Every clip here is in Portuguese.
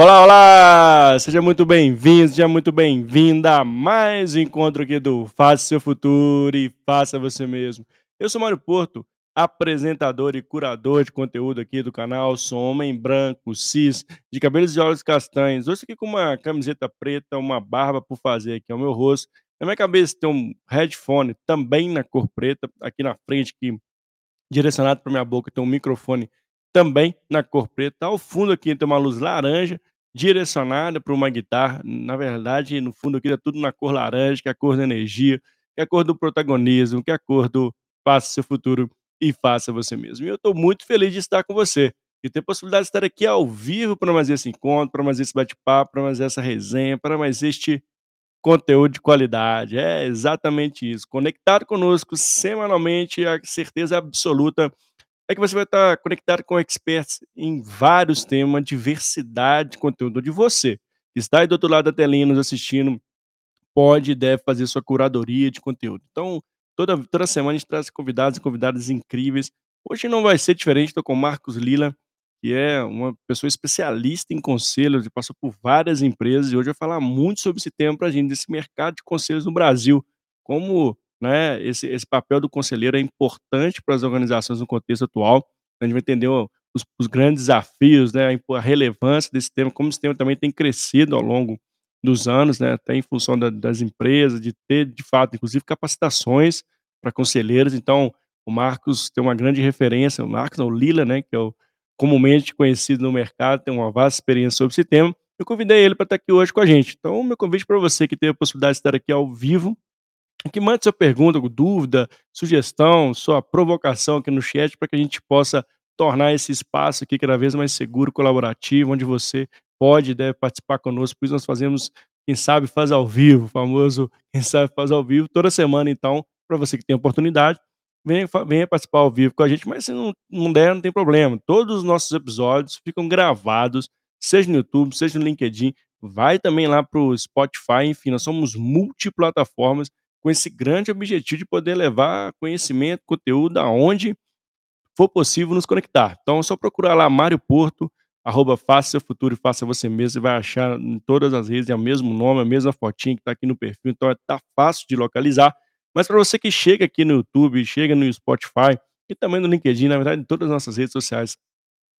Olá, olá! Seja muito bem-vindo, seja muito bem-vinda a mais um encontro aqui do Faça Seu Futuro e Faça Você Mesmo. Eu sou Mário Porto, apresentador e curador de conteúdo aqui do canal. Sou homem branco, cis, de cabelos e olhos castanhos. Hoje aqui com uma camiseta preta, uma barba por fazer aqui ao meu rosto. Na minha cabeça tem um headphone também na cor preta, aqui na frente, aqui, direcionado para minha boca, tem um microfone também na cor preta. Ao fundo aqui tem uma luz laranja, direcionada para uma guitarra. Na verdade, no fundo aqui é tudo na cor laranja, que é a cor da energia, que é a cor do protagonismo, que é a cor do faça seu futuro e faça você mesmo. E eu estou muito feliz de estar com você e ter a possibilidade de estar aqui ao vivo para mais esse encontro, para mais esse bate-papo, para mais essa resenha, para mais este conteúdo de qualidade. É exatamente isso. Conectado conosco semanalmente, a certeza absoluta é que você vai estar conectado com experts em vários temas, diversidade de conteúdo de você. Que está aí do outro lado da telinha nos assistindo, pode e deve fazer sua curadoria de conteúdo. Então, toda, toda semana a gente traz convidados e convidadas incríveis. Hoje não vai ser diferente, estou com o Marcos Lila, que é uma pessoa especialista em conselhos e passou por várias empresas, e hoje vai falar muito sobre esse tema para a gente, desse mercado de conselhos no Brasil, como né, esse, esse papel do conselheiro é importante para as organizações no contexto atual. A gente vai entender os, os grandes desafios, né, a relevância desse tema, como esse tema também tem crescido ao longo dos anos, né, até em função da, das empresas, de ter, de fato, inclusive capacitações para conselheiros. Então, o Marcos tem uma grande referência, o Marcos, o Lila, né, que é o comumente conhecido no mercado, tem uma vasta experiência sobre esse tema. Eu convidei ele para estar aqui hoje com a gente. Então, meu convite para você que teve a possibilidade de estar aqui ao vivo que mande sua pergunta, dúvida, sugestão, sua provocação aqui no chat para que a gente possa tornar esse espaço aqui cada vez mais seguro, colaborativo, onde você pode e deve participar conosco. Por isso nós fazemos, quem sabe faz ao vivo, famoso quem sabe faz ao vivo, toda semana então, para você que tem oportunidade, venha, venha, participar ao vivo com a gente, mas se não, não der, não tem problema. Todos os nossos episódios ficam gravados, seja no YouTube, seja no LinkedIn, vai também lá para o Spotify, enfim, nós somos multiplataformas, com esse grande objetivo de poder levar conhecimento, conteúdo aonde for possível nos conectar. Então é só procurar lá Mário Porto, arroba Faça Seu Futuro e Faça Você Mesmo, você vai achar em todas as redes, é o mesmo nome, a mesma fotinha que está aqui no perfil, então está fácil de localizar. Mas para você que chega aqui no YouTube, chega no Spotify e também no LinkedIn, na verdade, em todas as nossas redes sociais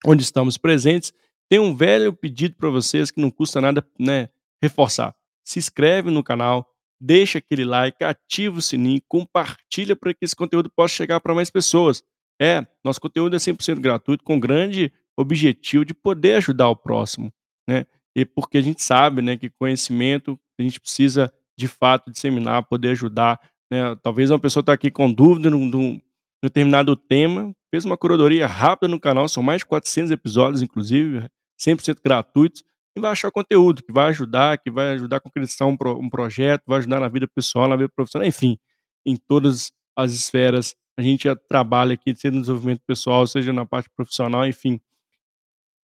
onde estamos presentes, tem um velho pedido para vocês que não custa nada né, reforçar. Se inscreve no canal, deixa aquele like, ativa o sininho, compartilha para que esse conteúdo possa chegar para mais pessoas. É, nosso conteúdo é 100% gratuito, com grande objetivo de poder ajudar o próximo, né? E porque a gente sabe, né, que conhecimento a gente precisa de fato disseminar, poder ajudar, né? Talvez uma pessoa está aqui com dúvida num, num determinado tema, fez uma curadoria rápida no canal, são mais de 400 episódios, inclusive, 100% gratuitos, vai achar conteúdo que vai ajudar, que vai ajudar com a criação um, projeto, vai ajudar na vida pessoal, na vida profissional, enfim, em todas as esferas. A gente trabalha aqui, seja no desenvolvimento pessoal, seja na parte profissional, enfim.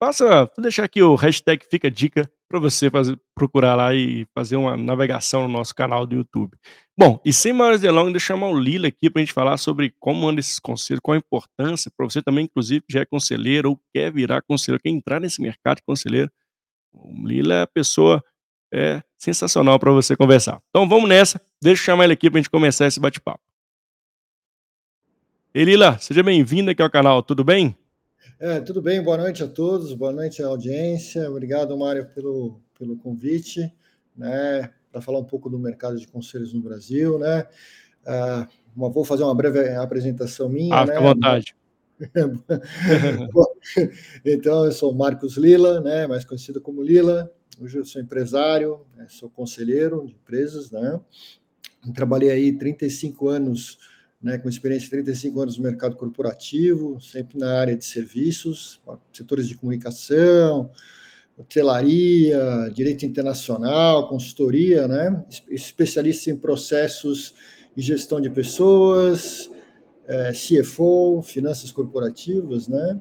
Faça, vou deixar aqui o hashtag Fica Dica para você fazer, procurar lá e fazer uma navegação no nosso canal do YouTube. Bom, e sem maiores delongas, deixa eu chamar o Lila aqui para a gente falar sobre como anda esses conselhos, qual a importância para você também, inclusive, que já é conselheiro ou quer virar conselheiro, quer entrar nesse mercado de conselheiro, o Lila é a pessoa é, sensacional para você conversar. Então vamos nessa, deixa eu chamar ele aqui para a gente começar esse bate-papo. Ei, Lila, seja bem-vindo aqui ao canal, tudo bem? É, tudo bem, boa noite a todos, boa noite à audiência. Obrigado, Mário, pelo, pelo convite, né, para falar um pouco do mercado de conselhos no Brasil, né. Ah, vou fazer uma breve apresentação minha. Ah, né? à vontade. então, eu sou Marcos Lila, né, mais conhecido como Lila. Hoje eu sou empresário, né, sou conselheiro de empresas, né? Trabalhei aí 35 anos, né, com experiência de 35 anos no mercado corporativo, sempre na área de serviços, setores de comunicação, hotelaria, direito internacional, consultoria, né? Especialista em processos e gestão de pessoas, é, CFO, finanças corporativas, né?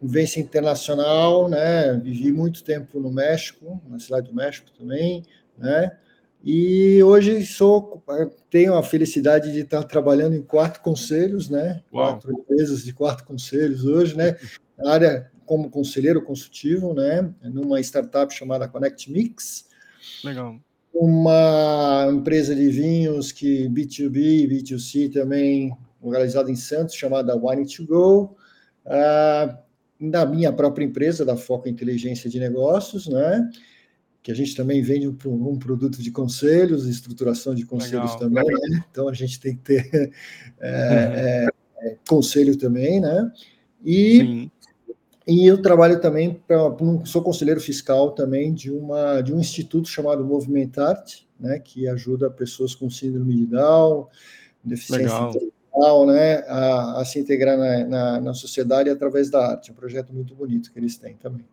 Vivência internacional, né? Vivi muito tempo no México, na cidade do México também, né? E hoje sou, tenho a felicidade de estar trabalhando em quatro conselhos, né? Uau. Quatro empresas de quatro conselhos hoje, né? Na área como conselheiro consultivo, né, numa startup chamada Connect Mix. Legal. Uma empresa de vinhos que B2B, B2C também, localizada em Santos, chamada Wine to Go. Uh, da minha própria empresa, da Foco Inteligência de Negócios, né? que a gente também vende um, um produto de conselhos, estruturação de conselhos Legal. também, né? então a gente tem que ter é, é, é, conselho também, né? E, e eu trabalho também, pra, sou conselheiro fiscal também de, uma, de um instituto chamado Movimentarte, né? que ajuda pessoas com síndrome de Down, deficiência Legal. Né? A, a, se integrar na, na, na sociedade através da arte. É um projeto muito bonito que eles têm também.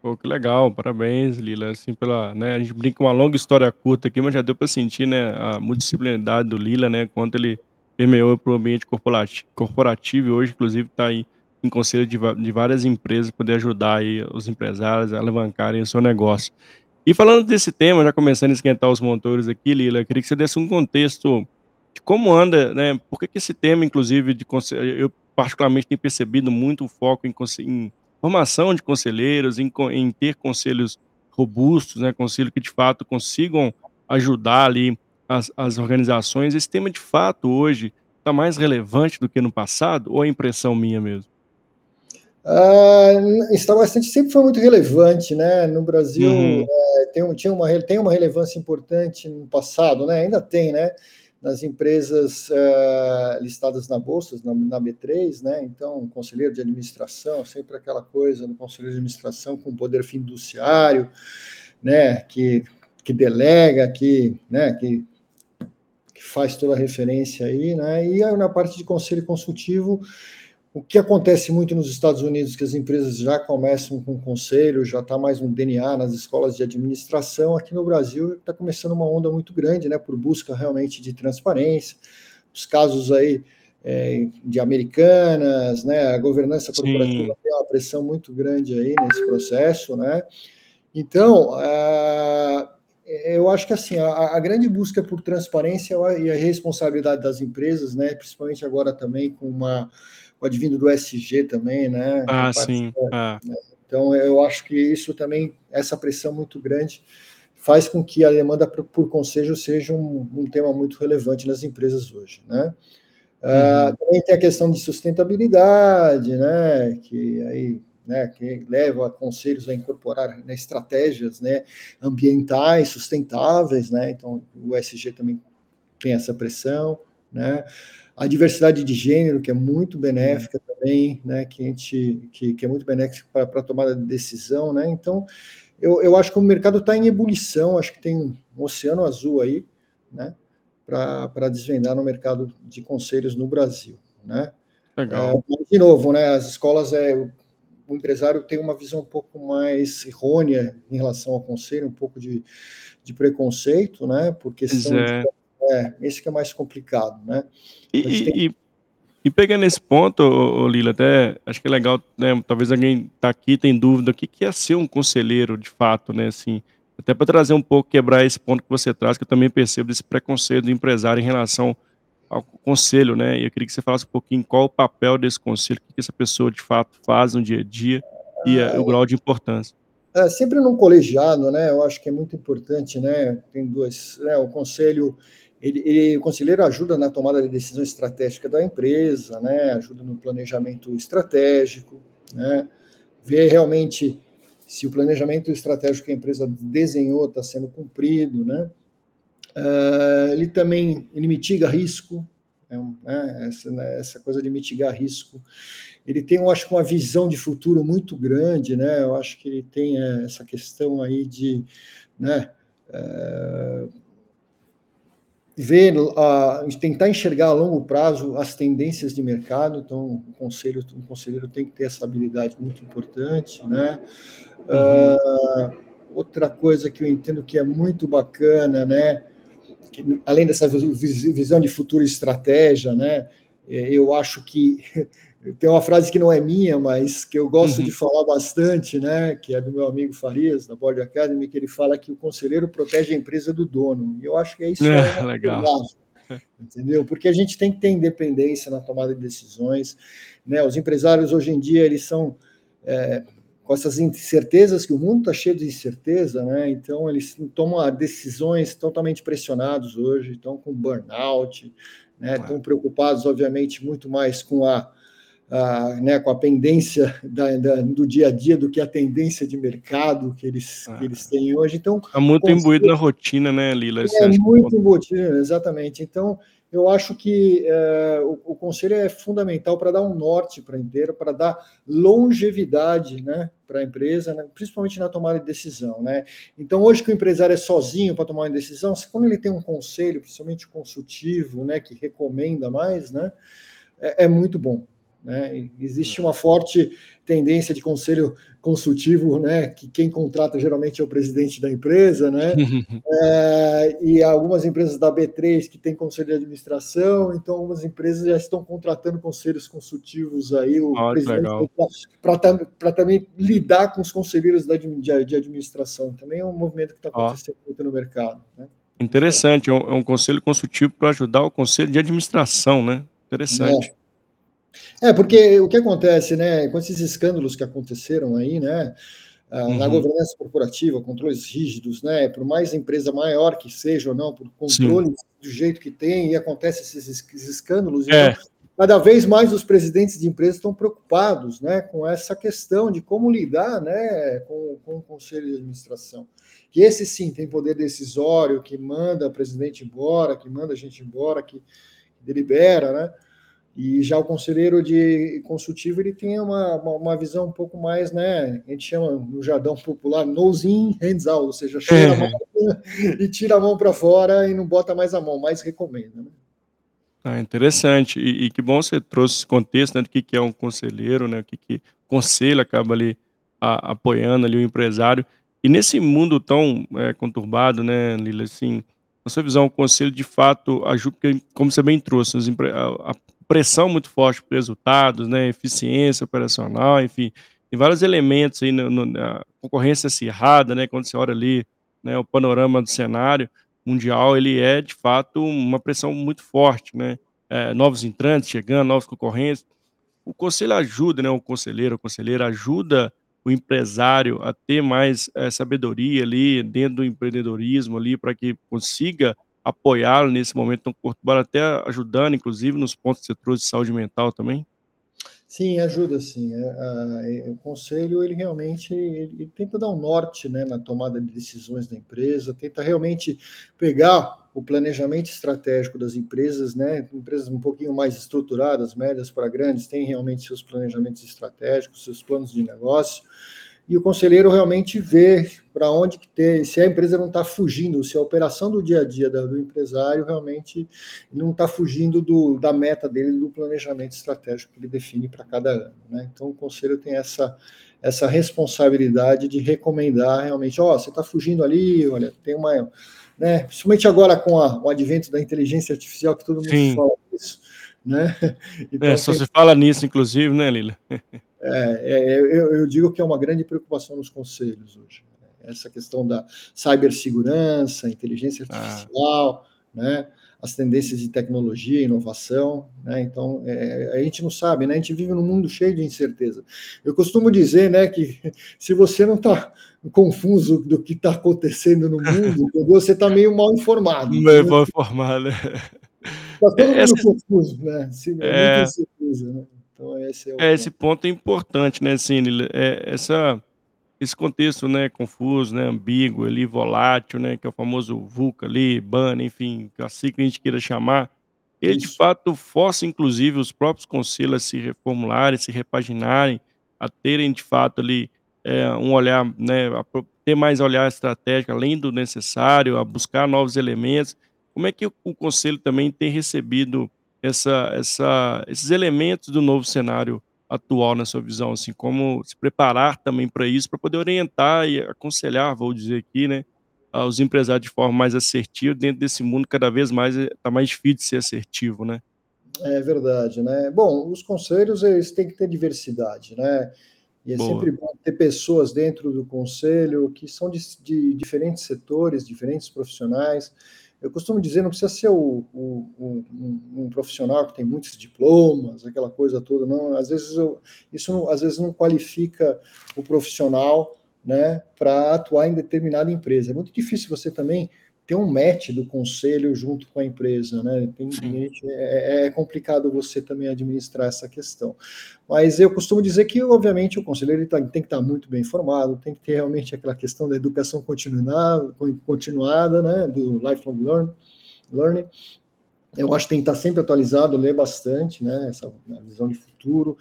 Pô, que legal, parabéns, Lila, assim, pela, né, a gente brinca uma longa história curta aqui, mas já deu para sentir, né, a multidisciplinaridade do Lila, né, quanto ele permeou para o ambiente corporativo, corporativo hoje, inclusive, está aí em conselho de, de várias empresas, poder ajudar aí os empresários a alavancarem o seu negócio. E falando desse tema, já começando a esquentar os motores aqui, Lila, queria que você desse um contexto como anda, né, por que, que esse tema, inclusive, de eu particularmente tenho percebido muito o foco em, em formação de conselheiros, em, em ter conselhos robustos, né, conselhos que de fato consigam ajudar ali as, as organizações. Esse tema de fato hoje está mais relevante do que no passado ou é impressão minha mesmo? Uh, está bastante, sempre foi muito relevante, né? No Brasil uhum. é, tem, tinha uma, tem uma relevância importante no passado, né? Ainda tem, né? Nas empresas uh, listadas na bolsa, na, na, B3, né? Então, conselheiro de administração, sempre aquela coisa no conselheiro de administração com poder fiduciário, né? Que, que delega, que, né? Que, que faz toda a referência aí, né? E aí, na parte de conselho consultivo, o que acontece muito nos Estados Unidos, que as empresas já começam com conselho, já está mais um DNA nas escolas de administração, aqui no Brasil está começando uma onda muito grande, né, por busca realmente de transparência. Os casos aí é, de americanas, né, a governança corporativa Sim. tem uma pressão muito grande aí nesse processo, né. Então, eu acho que assim a, a, grande busca por transparência e a responsabilidade das empresas, né, principalmente agora também com uma o advindo do SG também, né? Ah, sim. Ah. Então, eu acho que isso também, essa pressão muito grande, faz com que a demanda por, por conselho seja um, um, tema muito relevante nas empresas hoje, né? Ah, uhum. também tem a questão de sustentabilidade, né? Que aí né, que leva a conselhos a incorporar né, estratégias né, ambientais sustentáveis, né, então o SG também tem essa pressão, né, a diversidade de gênero, que é muito benéfica também, né, que, a gente, que, que é muito benéfica para a tomada de decisão, né, então eu, eu acho que o mercado está em ebulição, acho que tem um oceano azul aí, né, para desvendar no mercado de conselhos no Brasil, né. Legal. É, de novo, né, as escolas, é, o empresário tem uma visão um pouco mais errônea em relação ao conselho, um pouco de, de preconceito, né, porque são é. É, esse que é mais complicado, né? E, tem... e, e, pegando esse ponto, Lila, até acho que é legal, né? Talvez alguém tá aqui tem dúvida, o que, que é ser um conselheiro de fato, né? Assim, até para trazer um pouco, quebrar esse ponto que você traz, que eu também percebo desse preconceito do empresário em relação ao conselho, né? E eu queria que você falasse um pouquinho qual o papel desse conselho, o que essa pessoa de fato faz no dia a dia e o grau de importância. É, sempre num colegiado, né? Eu acho que é muito importante, né? Tem duas, né? O conselho ele, ele, o conselheiro ajuda na tomada de decisão estratégica da empresa, né? ajuda no planejamento estratégico, né? ver realmente se o planejamento estratégico que a empresa desenhou está sendo cumprido, né? Uh, ele também ele mitiga risco, né? essa, né? essa, coisa de mitigar risco. Ele tem, eu acho, uma visão de futuro muito grande, né? Eu acho que ele tem é, essa questão aí de, né? Uh, ver, uh, tentar enxergar a longo prazo as tendências de mercado. Então, o conselho, um conselheiro tem que ter essa habilidade muito importante, né? Uhum. Uh, outra coisa que eu entendo que é muito bacana, né? Que, além dessa visão de futuro e estratégia, né? É, eu acho que tem uma frase que não é minha, mas que eu gosto uhum. de falar bastante, né? Que é do meu amigo Farias, da Board Academy, que ele fala que o conselheiro protege a empresa do dono. E eu acho que é isso. É, é legal. entendeu? Porque a gente tem que ter independência na tomada de decisões. Né? Os empresários hoje em dia eles são é, com essas incertezas, que o mundo está cheio de incerteza, né? Então, eles tomam decisões totalmente pressionados hoje, estão com burnout, né? Estão preocupados, obviamente, muito mais com a, né, com a pendência da, da, do dia a dia do que a tendência de mercado que eles, ah. que eles têm hoje. Então, está muito imbuído na rotina, né, Lila? É muito imbuído, exatamente. Então, eu acho que é, o, o, conselho é fundamental para dar um norte para a inteira, para dar longevidade né, para a empresa, né, principalmente na tomada de decisão. Né? Então, hoje que o empresário é sozinho para tomar uma decisão, quando ele tem um conselho, principalmente consultivo, né, que recomenda mais, né, é, é muito bom. Né? Existe uma forte tendência de conselho consultivo, né, que quem contrata geralmente é o presidente da empresa, né, é, e algumas empresas da B3 que tem conselho de administração, então algumas empresas já estão contratando conselhos consultivos aí, o oh, presidente para também lidar com os conselheiros da, de, de, administração, também é um movimento que está acontecendo oh. muito no mercado. Né? Interessante, é um, é um conselho consultivo para ajudar o conselho de administração, né? Interessante. É. É, porque o que acontece, né, com esses escândalos que aconteceram aí, né, uhum. na governança corporativa, controles rígidos, né, por mais empresa maior que seja ou não, por controle Sim. do jeito que tem, e acontece esses, esses escândalos, é. então, cada vez mais os presidentes de empresas estão preocupados, né, com essa questão de como lidar, né, com, com o conselho de administração. Que esse sim tem poder decisório, que manda o presidente embora, que manda a gente embora, que delibera, né? E já o conselheiro de consultivo ele tem uma, uma, visão um pouco mais, né? A gente chama no jargão popular nose in, hands out, ou seja, cheira a mão e tira a mão para fora e não bota mais a mão, mais recomenda. Né? Ah, interessante. E, e, que bom você trouxe esse contexto né, do que, que é um conselheiro, né? O que, que o conselho acaba ali a, apoiando ali o empresário. E nesse mundo tão é, conturbado, né, Lila, assim, na sua visão, o conselho de fato ajuda, como você bem trouxe, a, a pressão muito forte por resultados, né, eficiência operacional, enfim, tem vários elementos aí no, no, na concorrência acirrada, né, quando você olha ali, né, o panorama do cenário mundial, ele é de fato uma pressão muito forte, né, é, novos entrantes chegando, novos concorrentes, o conselho ajuda, né, o conselheiro, a conselheira ajuda o empresário a ter mais é, sabedoria ali dentro do empreendedorismo ali para que consiga apoiá-lo nesse momento tão conturbado, até ajudando, inclusive, nos pontos que você trouxe de saúde mental também? Sim, ajuda sim. É, é, o conselho ele realmente ele tenta dar um norte né, na tomada de decisões da empresa, tenta realmente pegar o planejamento estratégico das empresas, né? Empresas um pouquinho mais estruturadas, médias para grandes, têm realmente seus planejamentos estratégicos, seus planos de negócio e o conselheiro realmente vê para onde que tem, se a empresa não está fugindo, se a operação do dia a dia do empresário realmente não está fugindo do, da meta dele, do planejamento estratégico que ele define para cada ano. Né? Então, o conselho tem essa, essa responsabilidade de recomendar realmente, ó, oh, você está fugindo ali, olha, tem uma... Né, principalmente agora com a, o advento da inteligência artificial, que todo mundo Sim. fala disso, né? Então, é, só tem... se fala nisso, inclusive, né, Lila? É, é, eu, eu, digo que é uma grande preocupação nos conselhos hoje. Né? Essa questão da cibersegurança, inteligência ah. artificial, ah. né? as tendências de tecnologia, inovação, né? Então, é, a gente não sabe, né? A gente vive num mundo cheio de incerteza. Eu costumo dizer, né, que se você não está confuso do que está acontecendo no mundo, você está meio mal informado. Meio mal informado. Está todo mundo Essa... confuso, né? Sim, é, muita incerteza, né? Então, esse é, o... é esse ponto é importante, né, assim, é, essa, esse contexto, né, confuso, né, ambíguo ali, volátil, né, que é o famoso VUCA ali, BAN, enfim, assim que a gente queira chamar, ele Isso. de fato força, inclusive, os próprios conselhos a se reformularem, se repaginarem, a terem de fato ali é, um olhar, né, a ter mais olhar estratégico, além do necessário, a buscar novos elementos. Como é que o, o conselho também tem recebido essa, essa, esses elementos do novo cenário atual na sua visão, assim, como se preparar também para isso, para poder orientar e aconselhar, vou dizer aqui, né, os empresários de forma mais assertiva dentro desse mundo cada vez mais está mais difícil de ser assertivo, né? É verdade, né? Bom, os conselhos eles têm que ter diversidade, né? E é Boa. sempre bom ter pessoas dentro do conselho que são de, de diferentes setores, diferentes profissionais, Eu costumo dizer, não precisa ser o, o, um, um, profissional que tem muitos diplomas, aquela coisa toda, não. Às vezes eu, isso não, às vezes não qualifica o profissional, né, para atuar em determinada empresa. É muito difícil você também ter um match do conselho junto com a empresa, né? Tem, é, é, complicado você também administrar essa questão. Mas eu costumo dizer que, obviamente, o conselheiro tá, tem que estar muito bem informado, tem que ter realmente aquela questão da educação continuada, continuada né? Do lifelong learn, learning. Eu acho que tem que estar sempre atualizado, ler bastante, né? Essa visão de futuro.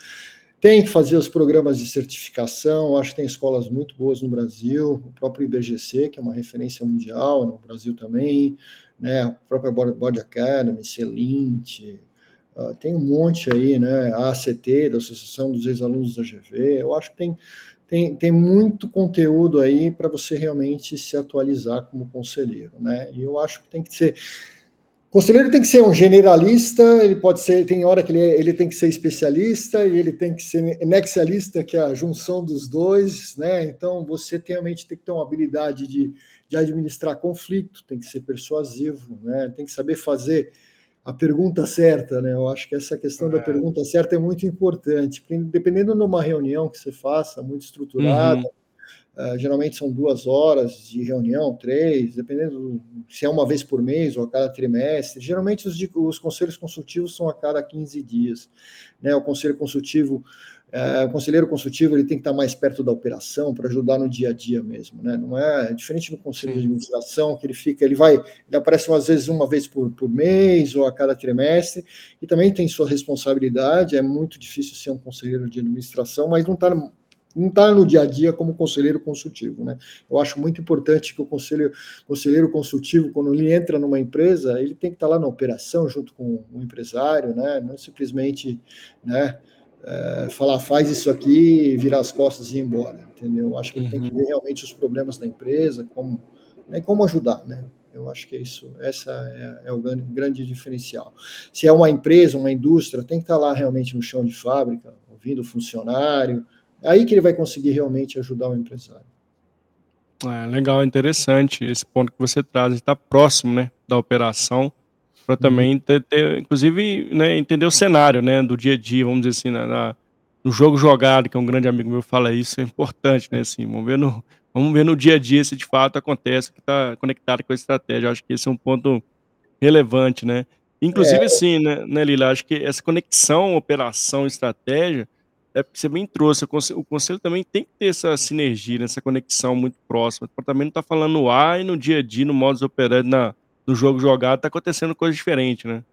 Tem que fazer os programas de certificação, acho que tem escolas muito boas no Brasil, o próprio IBGC, que é uma referência mundial no Brasil também, né, a própria Board Academy, Celint, uh, tem um monte aí, né, a ACT, da Associação dos Ex-Alunos da GV, eu acho que tem, tem, tem muito conteúdo aí para você realmente se atualizar como conselheiro, né, e eu acho que tem que ser Conselheiro tem que ser um generalista, ele pode ser, tem hora que ele, é, ele tem que ser especialista e ele tem que ser nexialista, que é a junção dos dois, né? Então você realmente tem que ter uma habilidade de, de administrar conflito, tem que ser persuasivo, né? Tem que saber fazer a pergunta certa, né? Eu acho que essa questão é. da pergunta certa é muito importante, dependendo de uma reunião que você faça, muito estruturada, uhum Uh, geralmente são duas horas de reunião, três, dependendo se é uma vez por mês ou a cada trimestre. Geralmente os, os conselhos consultivos são a cada 15 dias. Né? O conselho consultivo, uh, o conselheiro consultivo ele tem que estar mais perto da operação para ajudar no dia a dia mesmo. Né? Não é, é diferente do conselho Sim. de administração, que ele fica, ele vai, ele aparece às vezes uma vez por, por mês ou a cada trimestre, e também tem sua responsabilidade. É muito difícil ser um conselheiro de administração, mas não está não está no dia a dia como conselheiro consultivo. Né? Eu acho muito importante que o conselheiro, conselheiro consultivo, quando ele entra numa empresa, ele tem que estar tá lá na operação junto com o empresário, né? não simplesmente né, é, falar faz isso aqui, virar as costas e ir embora. Entendeu? Eu acho que ele tem que uhum. ver realmente os problemas da empresa, como, né, como ajudar. Né? Eu acho que é isso, essa é, é, o grande diferencial. Se é uma empresa, uma indústria, tem que estar tá lá realmente no chão de fábrica, ouvindo o funcionário, é aí que ele vai conseguir realmente ajudar o empresário. É, legal, interessante esse ponto que você traz, está próximo, né, da operação, para uhum. também ter, ter, inclusive, né, entender o cenário, né, do dia a dia, vamos dizer assim, na, na, no jogo jogado, que é um grande amigo meu fala isso, é importante, né, assim, vamos ver no, vamos ver no dia a dia se de fato acontece, que está conectado com a estratégia, Eu acho que esse é um ponto relevante, né, inclusive, é. sim, né, né, Lila, acho que essa conexão, operação, estratégia, é você bem trouxe, o conselho, o conselho também tem que ter essa sinergia, essa conexão muito próxima. O também não está falando ar e no dia a dia, no modus operandi, na, no jogo jogado, está acontecendo coisa diferente, né?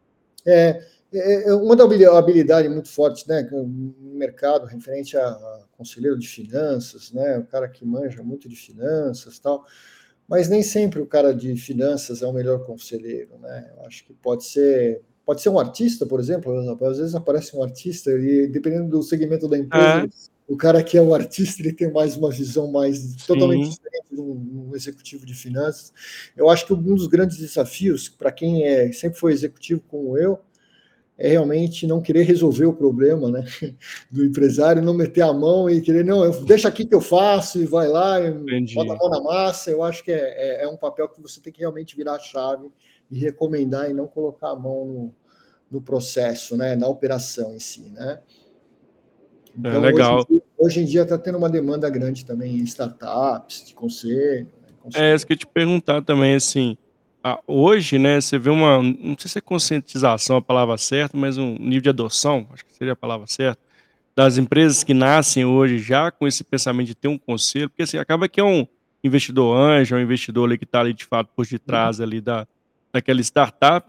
É, é, é uma da habilidade muito forte, né, no mercado, referente a, a conselheiro de finanças, né, o cara que manja muito de finanças tal, mas nem sempre o cara de finanças é o melhor conselheiro, né, eu acho que pode ser Pode ser um artista, por exemplo, às vezes aparece um artista e dependendo do segmento da empresa, é. o cara que é o artista ele tem mais uma visão mais Sim. totalmente diferente de um, um, executivo de finanças. Eu acho que um dos grandes desafios para quem é sempre foi executivo como eu é realmente não querer resolver o problema, né, do empresário, não meter a mão e querer não, eu, deixa aqui que eu faço e vai lá, e bota a mão na massa. Eu acho que é, é, é um papel que você tem que realmente virar a chave e recomendar e não colocar a mão no, no processo, né, na operação em si, né? É então, é legal. Hoje em dia está tendo uma demanda grande também em startups, de conselho. Né, conselho. É isso que eu te perguntar também, assim, hoje, né, você vê uma, não sei se é conscientização a palavra certa, mas um nível de adoção, acho que seria a palavra certa, das empresas que nascem hoje já com esse pensamento de ter um conselho, porque assim, acaba que é um investidor anjo, é um investidor ali que está ali de fato por detrás ali da, daquela startup,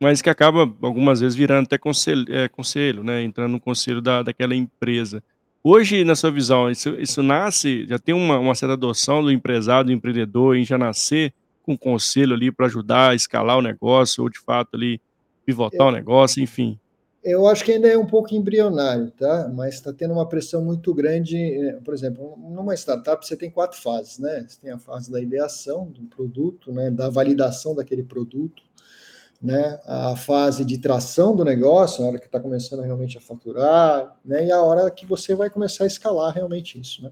mas que acaba algumas vezes virando até conselho, é, conselho né, entrando no conselho da, daquela empresa. Hoje, na sua visão, isso, isso nasce, já tem uma, uma certa adoção do empresário, do empreendedor em já nascer com conselho ali para ajudar a escalar o negócio, ou de fato ali pivotar o negócio, enfim. Eu acho que ainda é um pouco embrionário, tá? Mas está tendo uma pressão muito grande. Eh, por exemplo, numa startup você tem quatro fases, né? Você tem a fase da ideação do produto, né? Da validação daquele produto, né? A fase de tração do negócio, a hora que está começando realmente a faturar, né? E a hora que você vai começar a escalar realmente isso, né?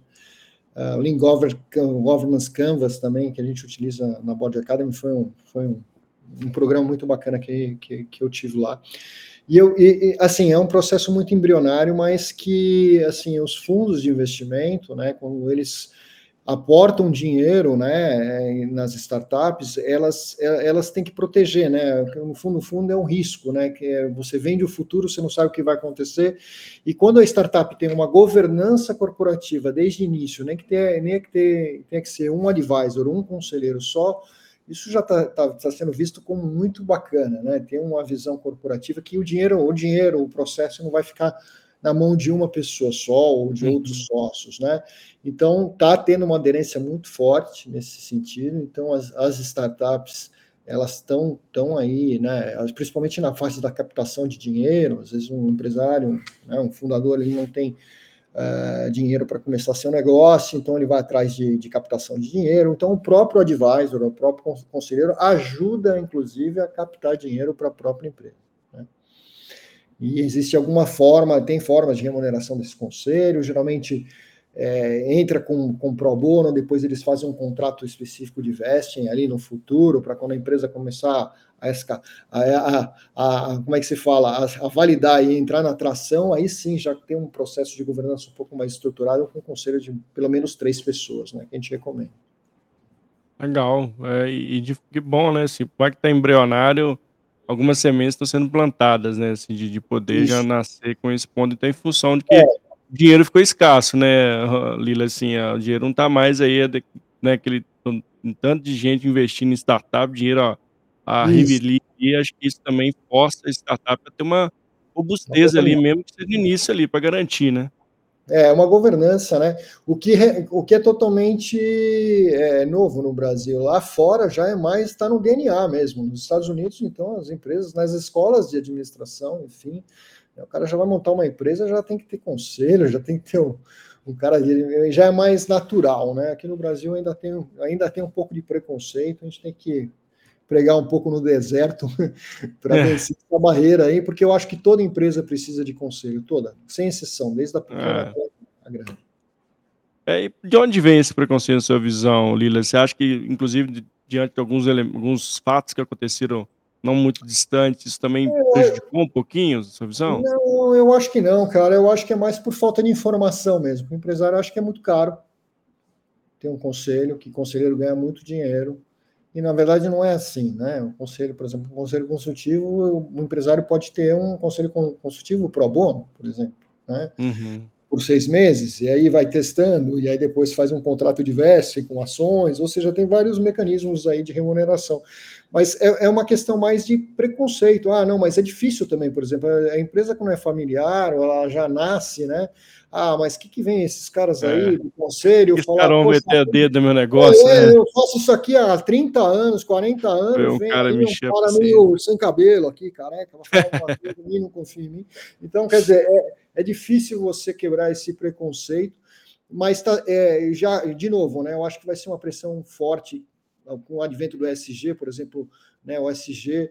Uh, o Lean Governance Canvas também, que a gente utiliza na Board Academy, foi um, foi um um programa muito bacana que, que, que eu tive lá. E, eu, e, assim, é um processo muito embrionário, mas que, assim, os fundos de investimento, né, quando eles aportam dinheiro né, nas startups, elas, elas têm que proteger, né? No fundo, no fundo é um risco, né? Que é, você vende o futuro, você não sabe o que vai acontecer. E quando a startup tem uma governança corporativa desde o início, nem que tenha, nem que ter, tenha que ser um advisor, um conselheiro só, isso já está tá, tá sendo visto como muito bacana, né? Tem uma visão corporativa que o dinheiro, o dinheiro, o processo não vai ficar na mão de uma pessoa só ou de uhum. outros sócios, né? Então, está tendo uma aderência muito forte nesse sentido. Então, as, as startups elas estão tão aí, né? Principalmente na fase da captação de dinheiro. Às vezes, um empresário, né, um fundador, ele não tem uh, dinheiro para começar seu negócio, então ele vai atrás de, de, captação de dinheiro. Então, o próprio advisor, o próprio conselheiro, ajuda, inclusive, a captar dinheiro para a própria empresa. Né? E existe alguma forma, tem formas de remuneração desse conselho, geralmente é, entra com, com pro bono, depois eles fazem um contrato específico de vesting ali no futuro, para quando a empresa começar a, a, como é que se fala, a, validar e entrar na tração, aí sim já tem um processo de governança um pouco mais estruturado, com um conselho de pelo menos três pessoas, né, que a gente recomenda. Legal, é, e de, que bom, né, assim, pode estar embrionário, algumas sementes estão sendo plantadas, né, assim, de, de poder Isso. já nascer com esse ponto, então em função de que é dinheiro ficou escasso, né, Lila? Assim, o dinheiro não está mais aí, é né, aquele tanto de gente investindo em startup, dinheiro ó, a revelia, e acho que isso também força a startup a ter uma robustez ali, mesmo que seja no início ali, para garantir, né? É uma governança, né? O que, o que é totalmente é, novo no Brasil. Lá fora já é mais, está no DNA mesmo. Nos Estados Unidos, então, as empresas, nas escolas de administração, enfim, o cara já vai montar uma empresa, já tem que ter conselho, já tem que ter um, um cara já é mais natural, né? Aqui no Brasil ainda tem, ainda tem um pouco de preconceito, a gente tem que pregar um pouco no deserto para é. vencer essa barreira aí, porque eu acho que toda empresa precisa de conselho, toda, sem exceção, desde a pequena é. até a grande. É, de onde vem esse preconceito na sua visão, Lila? Você acha que, inclusive, diante de alguns, alguns fatos que aconteceram não muito distante, isso também prejudicou um pouquinho a sua visão? Não, eu acho que não, cara. Eu acho que é mais por falta de informação mesmo. O empresário acha que é muito caro. Tem um conselho, que conselheiro ganha muito dinheiro. E na verdade não é assim, né? O conselho, por exemplo, um conselho consultivo, o empresário pode ter um conselho consultivo pro bono, por exemplo, né? Uhum por seis meses, e aí vai testando, e aí depois faz um contrato de vesting com ações, ou seja, tem vários mecanismos aí de remuneração. Mas é, é, uma questão mais de preconceito. Ah, não, mas é difícil também, por exemplo, a empresa quando é familiar, ou ela já nasce, né? Ah, mas o que, que vem esses caras aí é. do conselho? Os caras vão meter a dedo no meu negócio, é, né? Eu faço isso aqui há 30 anos, 40 anos, um vem cara, aí, um cara meio sem cabelo aqui, careca, coisa, não confia em mim. Então, quer dizer, é, é difícil você quebrar esse preconceito, mas tá, é, já, de novo, né, eu acho que vai ser uma pressão forte com o advento do SG, por exemplo, né, o SG,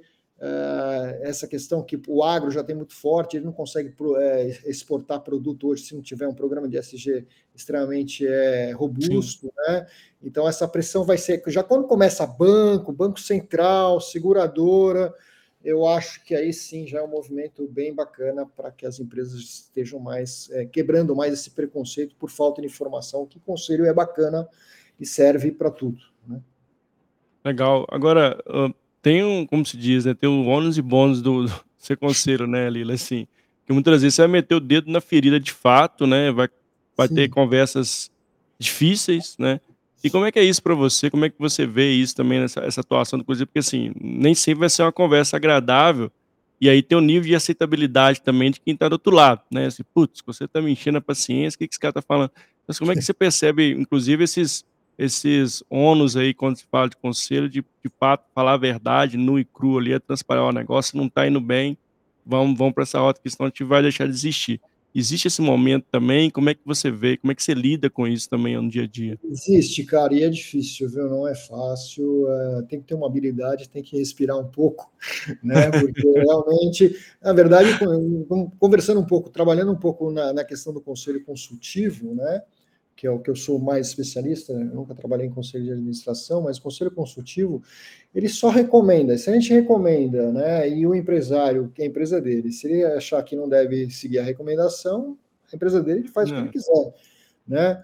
essa questão que o agro já tem muito forte, ele não consegue é, exportar produto hoje se não tiver um programa de SG extremamente é, robusto, né? Então essa pressão vai ser já quando começa banco, banco central, seguradora, eu acho que aí sim já é um movimento bem bacana para que as empresas estejam mais é, quebrando mais esse preconceito por falta de informação, que conselho é bacana e serve para tudo. Né? Legal. Agora, tem um, como se diz, né, tem o ônus e bônus do, do ser conselho, né, Lila, assim, que muitas vezes você vai meter o dedo na ferida de fato, né, vai, vai ter conversas difíceis, né, e como é que é isso para você? Como é que você vê isso também, nessa essa atuação do Cruzeiro? Porque, assim, nem sempre vai ser uma conversa agradável, e aí tem o um nível de aceitabilidade também de quem está do outro lado, né? Assim, putz, você está me enchendo a paciência, o que, que esse cara está falando? Mas como é que você percebe, inclusive, esses, esses ônus aí, quando se fala de conselho, de, de fato falar a verdade, nu e cru ali, é o negócio, não está indo bem, vamos, vamos para essa rota que senão a gente vai deixar de existir. Existe esse momento também? Como é que você vê? Como é que você lida com isso também no dia a dia? Existe, cara, e é difícil, viu? Não é fácil. É, tem que ter uma habilidade, tem que respirar um pouco, né? Porque realmente, na verdade, conversando um pouco, trabalhando um pouco na, na questão do conselho consultivo, né? Que é o que eu sou mais especialista, né? nunca trabalhei em conselho de administração, mas conselho consultivo, ele só recomenda. Se a gente recomenda, né, e o empresário, que é a empresa dele, se ele achar que não deve seguir a recomendação, a empresa dele faz não. o que ele quiser, né?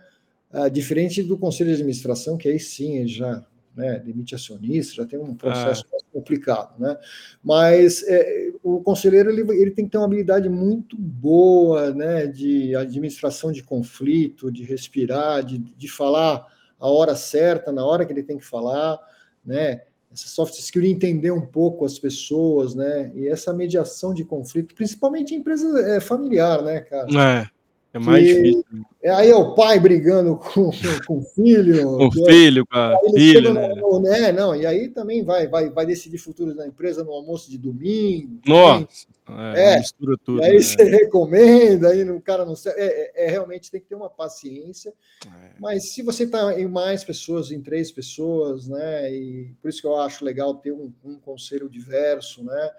Ah, diferente do conselho de administração, que aí sim já né, limite acionista, já tem um processo ah. mais complicado, né? Mas é, o conselheiro ele, ele tem que ter uma habilidade muito boa, né, de administração de conflito, de respirar, de, de falar a hora certa, na hora que ele tem que falar, né? Essa soft skill de entender um pouco as pessoas, né? E essa mediação de conflito, principalmente em empresa é, familiar, né, cara? É. É mais que, difícil. É, aí é o pai brigando com, com o filho. Com o filho, com a filha. Né? No, né? Não, e aí também vai, vai, vai decidir futuro da empresa no almoço de domingo. Nossa! É, é mistura tudo. Aí né? você recomenda, aí o cara não serve. É, é, é, realmente tem que ter uma paciência. É. Mas se você está em mais pessoas, em três pessoas, né? E por isso que eu acho legal ter um, um conselho diverso, né?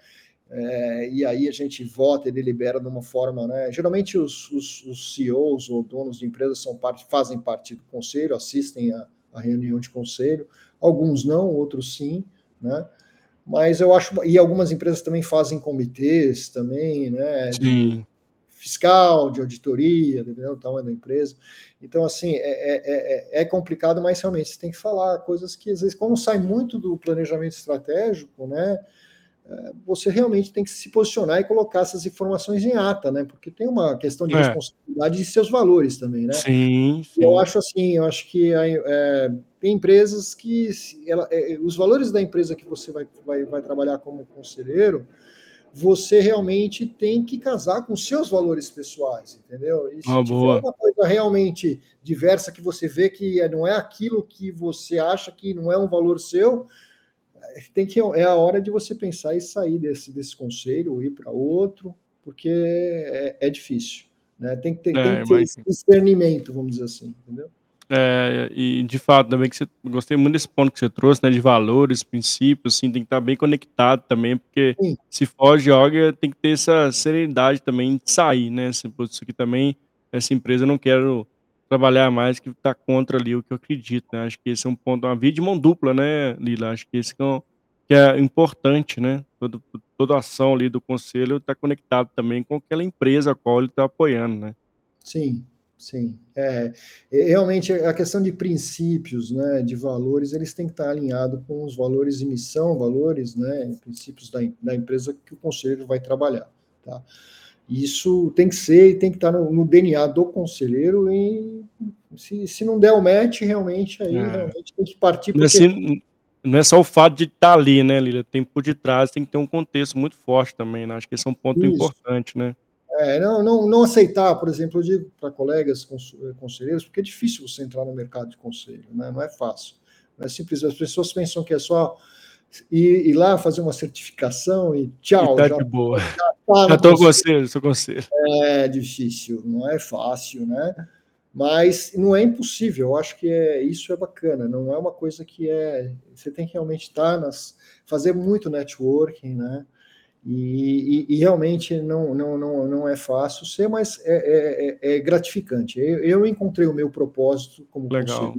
É, e aí a gente vota e delibera de uma forma, né? Geralmente os, os, os, CEOs ou donos de empresas são parte, fazem parte do conselho, assistem a, a, reunião de conselho, alguns não, outros sim, né? Mas eu acho, e algumas empresas também fazem comitês também, né? Sim. fiscal, de auditoria, dependendo do tamanho da empresa. Então, assim, é, é, é, é complicado, mas realmente você tem que falar coisas que, às vezes, como sai muito do planejamento estratégico, né? Você realmente tem que se posicionar e colocar essas informações em ata, né? Porque tem uma questão de é. responsabilidade de seus valores também, né? Sim. sim. Eu acho assim, eu acho que é, tem empresas que ela, é, os valores da empresa que você vai, vai, vai trabalhar como conselheiro, você realmente tem que casar com seus valores pessoais, entendeu? E se ah, boa. uma coisa realmente diversa que você vê que não é aquilo que você acha que não é um valor seu, tem que é a hora de você pensar e sair desse, desse conselho, ir para outro, porque é, é, difícil. Né? Tem que ter, é, tem que ter esse discernimento, vamos dizer assim, entendeu? É, e de fato, também que você gostei muito desse ponto que você trouxe, né? De valores, princípios, assim, tem que estar bem conectado também, porque Sim. se foge joga, tem que ter essa serenidade também de sair, né? Assim, isso aqui também, essa empresa eu não quero trabalhar mais que tá contra ali o que eu acredito, né? Acho que esse é um ponto, uma via de mão dupla, né, Lila? Acho que esse que é, que é importante, né? Todo, toda a ação ali do conselho está conectado também com aquela empresa a qual ele está apoiando, né? Sim, sim. É, realmente a questão de princípios, né, de valores, eles têm que estar alinhados com os valores de missão, valores, né, princípios da, da empresa que o conselho vai trabalhar, tá? Isso tem que ser e tem que estar no, no DNA do conselheiro e se, se não der o match, realmente aí é. realmente tem que partir porque... assim, não é só o fato de estar ali, né, Lila? Tem por detrás, tem que ter um contexto muito forte também, né? Acho que esse é um ponto Isso. importante, né? É, não, não, não aceitar, por exemplo, eu digo para colegas conselheiros, porque é difícil você entrar no mercado de conselho, né? Não é fácil. Não é simples. As pessoas pensam que é só ir, ir lá fazer uma certificação e tchau. E tá já, de boa. Já já estou com você, sou você. É difícil, não é fácil, né? Mas não é impossível. Eu acho que é isso é bacana. Não é uma coisa que é. Você tem que realmente estar nas, fazer muito networking, né? E, e, e, realmente não, não, não, não é fácil ser, mas é, é, é, é gratificante. Eu, eu, encontrei o meu propósito como Legal.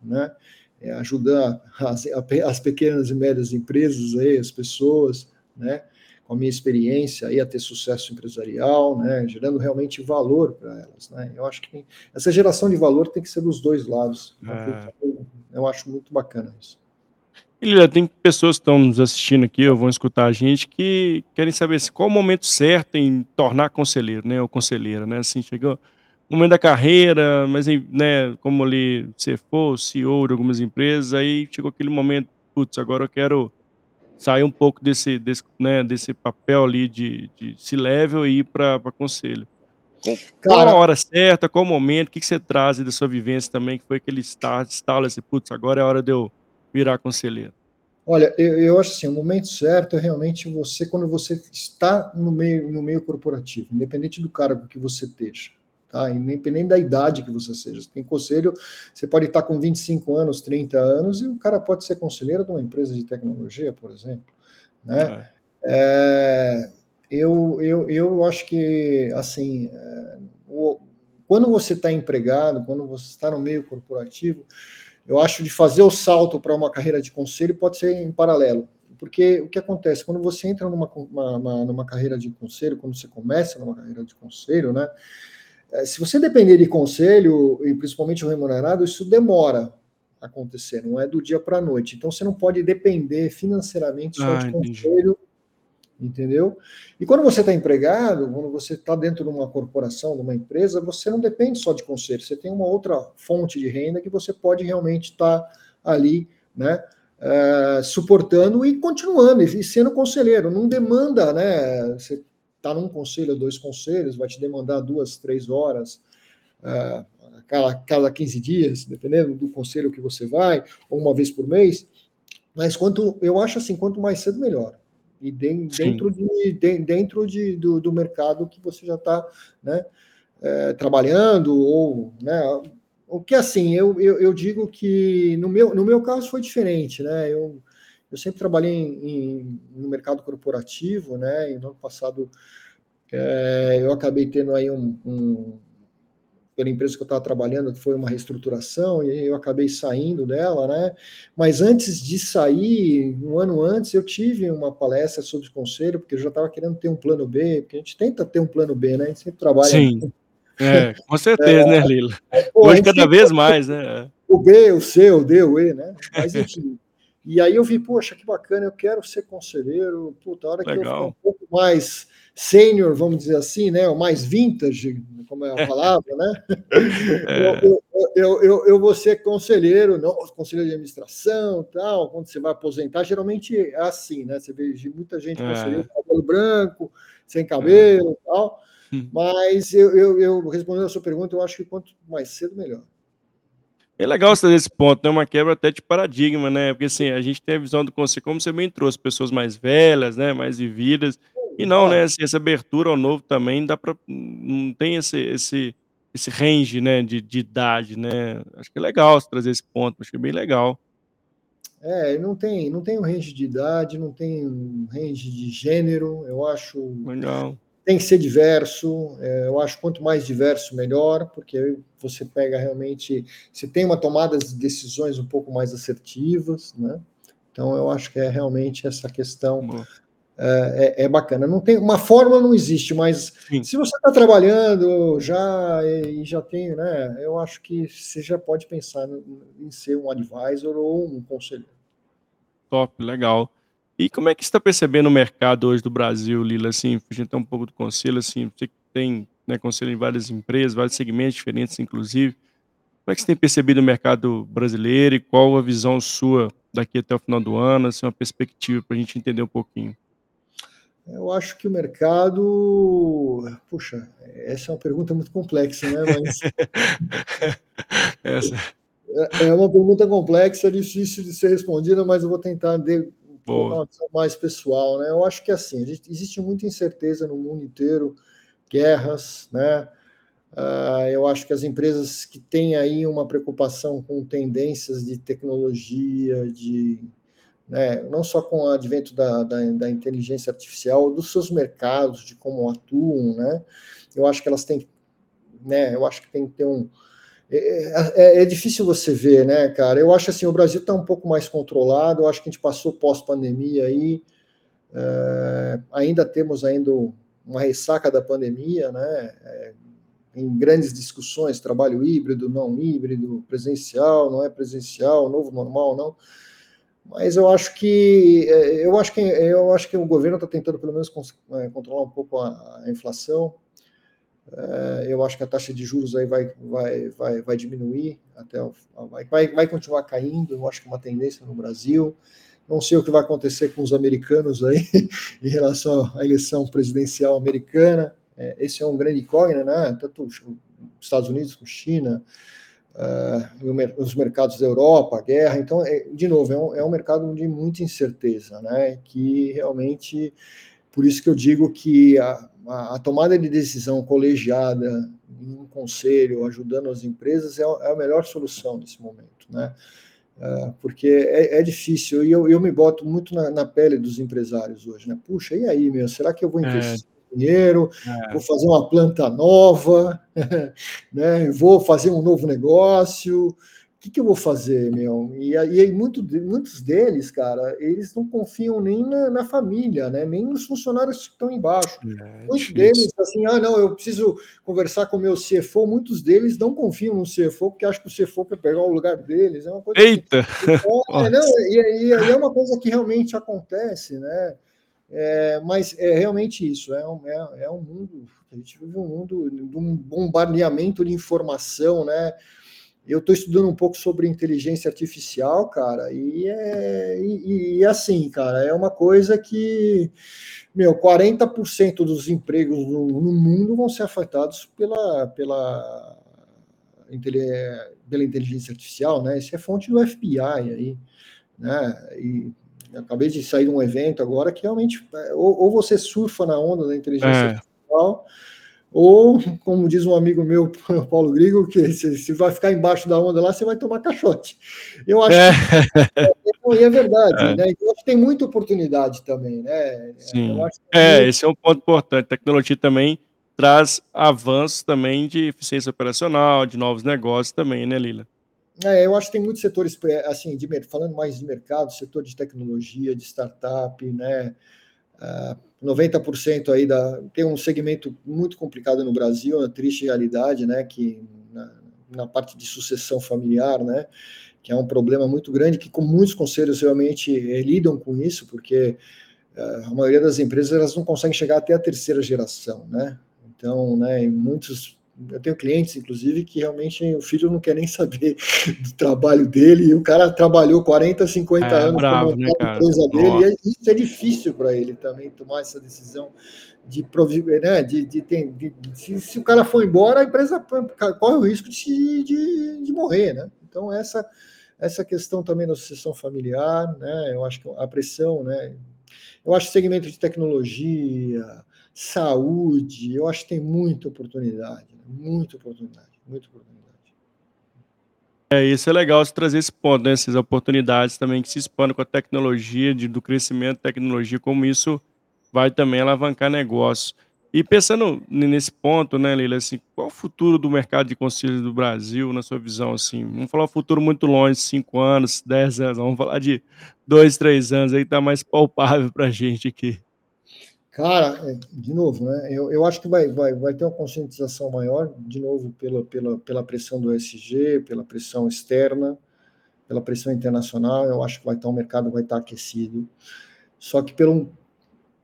né? É ajudar as, as pequenas e médias empresas, aí, as pessoas, né? com a minha experiência aí a ter sucesso empresarial, né, gerando realmente valor para elas, né? Eu acho que essa geração de valor tem que ser dos dois lados. É. Eu acho muito bacana isso. E tem pessoas que estão nos assistindo aqui, ou vão escutar a gente, que querem saber se qual o momento certo em tornar conselheiro, né, ou conselheira, né? Assim, chegou momento da carreira, mas né, como ali você for CEO de algumas empresas, aí chegou aquele momento, putz, agora eu quero sair um pouco desse, desse, né, desse papel ali de, de C-level e ir para conselho. Qual a hora certa, qual o momento, o que, que você traz da sua vivência também, que foi aquele start, estalo assim, putz, agora é a hora de eu virar conselheiro? Olha, eu, eu acho assim, o momento certo é realmente você, quando você está no meio, no meio corporativo, independente do cargo que você esteja tá? Independente da idade que você seja. Você tem conselho, você pode estar com 25 anos, 30 anos, e o cara pode ser conselheiro de uma empresa de tecnologia, por exemplo. Né? É. É, eu, eu, eu acho que, assim, é, o, quando você está empregado, quando você está no meio corporativo, eu acho de fazer o salto para uma carreira de conselho pode ser em paralelo. Porque o que acontece? Quando você entra numa, uma, numa carreira de conselho, quando você começa numa carreira de conselho, né? Eh, se você depender de conselho, e principalmente o remunerado, isso demora a acontecer, não é do dia para a noite. Então você não pode depender financeiramente só ah, de conselho entendeu? E quando você está empregado, quando você está dentro de uma corporação, de uma empresa, você não depende só de conselho, você tem uma outra fonte de renda que você pode realmente estar tá ali, né? Uh, suportando e continuando e sendo conselheiro, não demanda, né? Você está num conselho, dois conselhos, vai te demandar duas, três horas, uh, cada, cada 15 dias, dependendo do conselho que você vai, ou uma vez por mês. Mas quanto eu acho assim, quanto mais cedo, melhor e dentro, de, dentro de, do, do mercado que você já está né, é, trabalhando, ou né, o que assim, eu, eu, eu, digo que no meu, no meu caso foi diferente, né? Eu, eu sempre trabalhei em, em, no mercado corporativo, né? E no ano passado é, eu acabei tendo aí um, um pela empresa que eu estava trabalhando, foi uma reestruturação, e eu acabei saindo dela, né? Mas antes de sair, um ano antes, eu tive uma palestra sobre conselho, porque eu já estava querendo ter um plano B, porque a gente tenta ter um plano B, né? A gente sempre trabalha. Sim. É, com certeza, né, é, né, Lila? Pô, Hoje cada vez mais, né? O B, o C, o D, o E, né? Mas enfim. E aí eu vi, poxa, que bacana, eu quero ser conselheiro, puta, a hora Legal. que eu ficar um pouco mais sênior, vamos dizer assim, né? O mais vintage, como é a palavra, né? É. Eu, eu, eu, eu, vou ser conselheiro, não conselheiro de administração, tal. Quando você vai aposentar, geralmente é assim, né? Você vê muita gente é. conselheiro com cabelo branco, sem cabelo, é. tal. Hum. Mas eu, eu, eu respondendo a sua pergunta, eu acho que quanto mais cedo, melhor. É legal você esse ponto, né? Uma quebra até de paradigma, né? Porque assim, a gente tem a visão do conselho, como você bem trouxe, pessoas mais velhas, né? Mais vividas. E não, né, assim, essa abertura ao novo também dá para não tem esse esse esse range, né, de de idade, né. Acho que é legal você trazer esse ponto, acho que é bem legal. É, não tem não tem um range de idade, não tem um range de gênero, eu acho legal. Tem que ser diverso, é, eu acho quanto mais diverso, melhor, porque você pega realmente, você tem uma tomada de decisões um pouco mais assertivas, né? Então eu acho que é realmente essa questão é, é, é, bacana. Não tem uma fórmula não existe, mas Sim. se você está trabalhando já e já tem, né? Eu acho que você já pode pensar em ser um advisor ou um conselheiro. Top, legal. E como é que você está percebendo o mercado hoje do Brasil, Lila? Assim, a gente um pouco do conselho, assim, você tem né, conselho em várias empresas, vários segmentos diferentes, inclusive. Como é que você tem percebido o mercado brasileiro e qual a visão sua daqui até o final do ano, assim, uma perspectiva para a gente entender um pouquinho? Eu acho que o mercado. Puxa, essa é uma pergunta muito complexa, né? Mas... essa. É, é uma pergunta complexa, difícil de ser respondida, mas eu vou tentar de uma mais pessoal, né? Eu acho que assim, existe muita incerteza no mundo inteiro, guerras, né? Uh, eu acho que as empresas que têm aí uma preocupação com tendências de tecnologia, de né, não só com o advento da, da, da, inteligência artificial, dos seus mercados, de como atuam, né, eu acho que elas têm, né, eu acho que tem que ter um, é, é, é, difícil você ver, né, cara, eu acho assim, o Brasil está um pouco mais controlado, eu acho que a gente passou pós-pandemia aí, é, ainda temos ainda uma ressaca da pandemia, né, é, em grandes discussões, trabalho híbrido, não híbrido, presencial, não é presencial, novo normal, não, mas eu acho que é, eu acho que eu acho que o governo está tentando pelo menos é, controlar um pouco a, a inflação. É, eu acho que a taxa de juros aí vai, vai, vai, vai diminuir até vai, vai continuar caindo. Eu acho que é uma tendência no Brasil. Não sei o que vai acontecer com os americanos aí em relação à eleição presidencial americana. Esse é um grande incógnito, né? Tanto os Estados Unidos com China, uh, os mercados da Europa, a guerra. Então, é, de novo, é um, é um mercado de muita incerteza, né? Que realmente, por isso que eu digo que a, a, tomada de decisão colegiada em um conselho, ajudando as empresas, é, é a melhor solução nesse momento, né? Uh, porque é, é, difícil, e eu, eu me boto muito na, na, pele dos empresários hoje, né? Puxa, e aí, meu, será que eu vou é. investir? dinheiro, é. vou fazer uma planta nova, né? vou fazer um novo negócio, o que, que, eu vou fazer, meu? E, aí muito, muitos deles, cara, eles não confiam nem na, na família, né? Nem nos funcionários que estão embaixo. É, muitos deles, assim, ah, não, eu preciso conversar com o meu CFO. Muitos deles não confiam no CFO porque acham que o CFO quer pegar o lugar deles. É uma coisa Eita! Que, é, não, e, e, é uma coisa que realmente acontece, né? É, mas é realmente isso, é um, é, é um mundo, a gente vive um mundo de um bombardeamento de informação, né? Eu estou estudando um pouco sobre inteligência artificial, cara, e é e, e, assim, cara, é uma coisa que, meu, 40% dos empregos no, no, mundo vão ser afetados pela, pela, pela inteligência artificial, né? Isso é fonte do FBI aí, né? E acabei de sair de um evento agora que realmente, é, ou, ou você surfa na onda da inteligência é. artificial ou, como diz um amigo meu, Paulo Grigo, que se, se, vai ficar embaixo da onda lá, você vai tomar caixote. Eu acho é. que é, é verdade, é. né? Então, tem muita oportunidade também, né? Sim. é, esse é um ponto importante. A tecnologia também traz avanços também de eficiência operacional, de novos negócios também, né, Lila? É, eu acho que tem muitos setores, assim, de, falando mais de mercado, setor de tecnologia, de startup, né? Uh, 90% aí da tem um segmento muito complicado no Brasil, uma triste realidade, né, que na, na, parte de sucessão familiar, né, que é um problema muito grande que com muitos conselhos realmente eh, lidam com isso, porque uh, a maioria das empresas elas não conseguem chegar até a terceira geração, né? Então, né, muitos eu tenho clientes, inclusive, que realmente o filho não quer nem saber do trabalho dele, e o cara trabalhou 40, 50 é, anos bravo, né, a empresa dele, e é, isso é difícil para ele também tomar essa decisão de, né, de, de, de, de se, se, o cara for embora, a empresa corre o risco de, de, de morrer, né? Então, essa, essa questão também da sucessão familiar, né? Eu acho que a pressão, né? Eu acho que segmento de tecnologia, saúde, eu acho que tem muita oportunidade muita oportunidade, muita oportunidade. É, isso é legal você trazer esse ponto, né? Essas oportunidades também que se expandem com a tecnologia, de, do crescimento da tecnologia, como isso vai também alavancar negócios. E pensando nesse ponto, né, Leila, assim, qual o futuro do mercado de conselhos do Brasil, na sua visão, assim? Vamos falar um futuro muito longe, cinco anos, dez anos, vamos falar de dois, três anos, aí tá mais palpável para a gente aqui. Cara, é, de novo, né? Eu, eu acho que vai, vai, vai ter uma conscientização maior, de novo, pela, pela, pela pressão do SG, pela pressão externa, pela pressão internacional. Eu acho que vai estar o mercado vai estar aquecido. Só que pelo,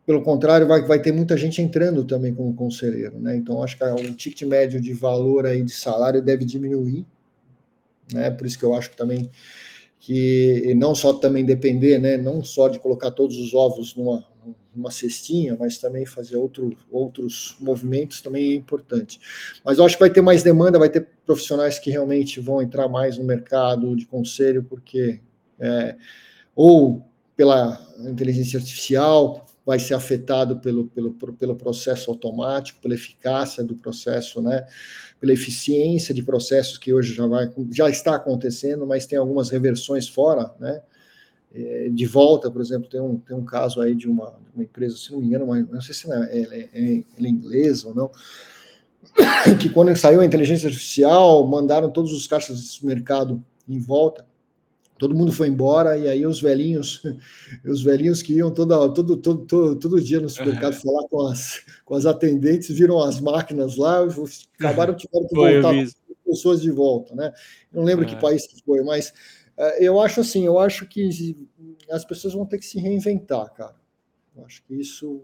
pelo contrário, vai, vai ter muita gente entrando também como conselheiro, né? Então acho que o ticket médio de valor aí de salário deve diminuir, né? Por isso que eu acho que também que não só também depender, né? Não só de colocar todos os ovos numa uma cestinha, mas também fazer outro, outros movimentos também é importante. Mas eu acho que vai ter mais demanda, vai ter profissionais que realmente vão entrar mais no mercado de conselho, porque é, ou pela inteligência artificial vai ser afetado pelo, pelo, pelo processo automático, pela eficácia do processo, né? pela eficiência de processos que hoje já, vai, já está acontecendo, mas tem algumas reversões fora, né? É, de volta, por exemplo, tem um, tem um caso aí de uma, uma empresa, se não me engano, uma, não sei se ela é, é, é, é inglesa ou não, que quando saiu a inteligência artificial, mandaram todos os caixas de supermercado em volta, todo mundo foi embora, e aí os velhinhos, os velhinhos que iam toda, todo, todo, todo, todo dia no supermercado falar com as, com as atendentes, viram as máquinas lá, acabaram tiveram que voltar pessoas de volta, né? Não lembro que país que foi, mas é, eu acho assim, eu acho que as pessoas vão ter que se reinventar, cara. Eu acho que isso.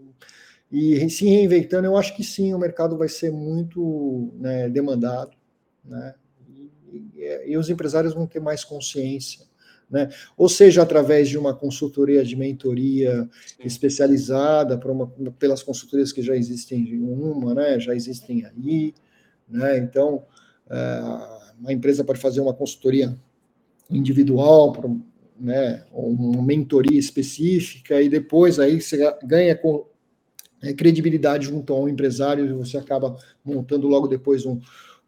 E se reinventando, eu acho que sim, o mercado vai ser muito né, demandado, né? E, e, os empresários vão ter mais consciência, né? Ou seja, através de uma consultoria de mentoria sim. especializada para uma, pelas consultorias que já existem uma, né? Já existem aí, né? Então, é, a empresa pode fazer uma consultoria individual, né, uma mentoria específica, e depois aí você ganha com, é, credibilidade junto ao empresário e você acaba montando logo depois um,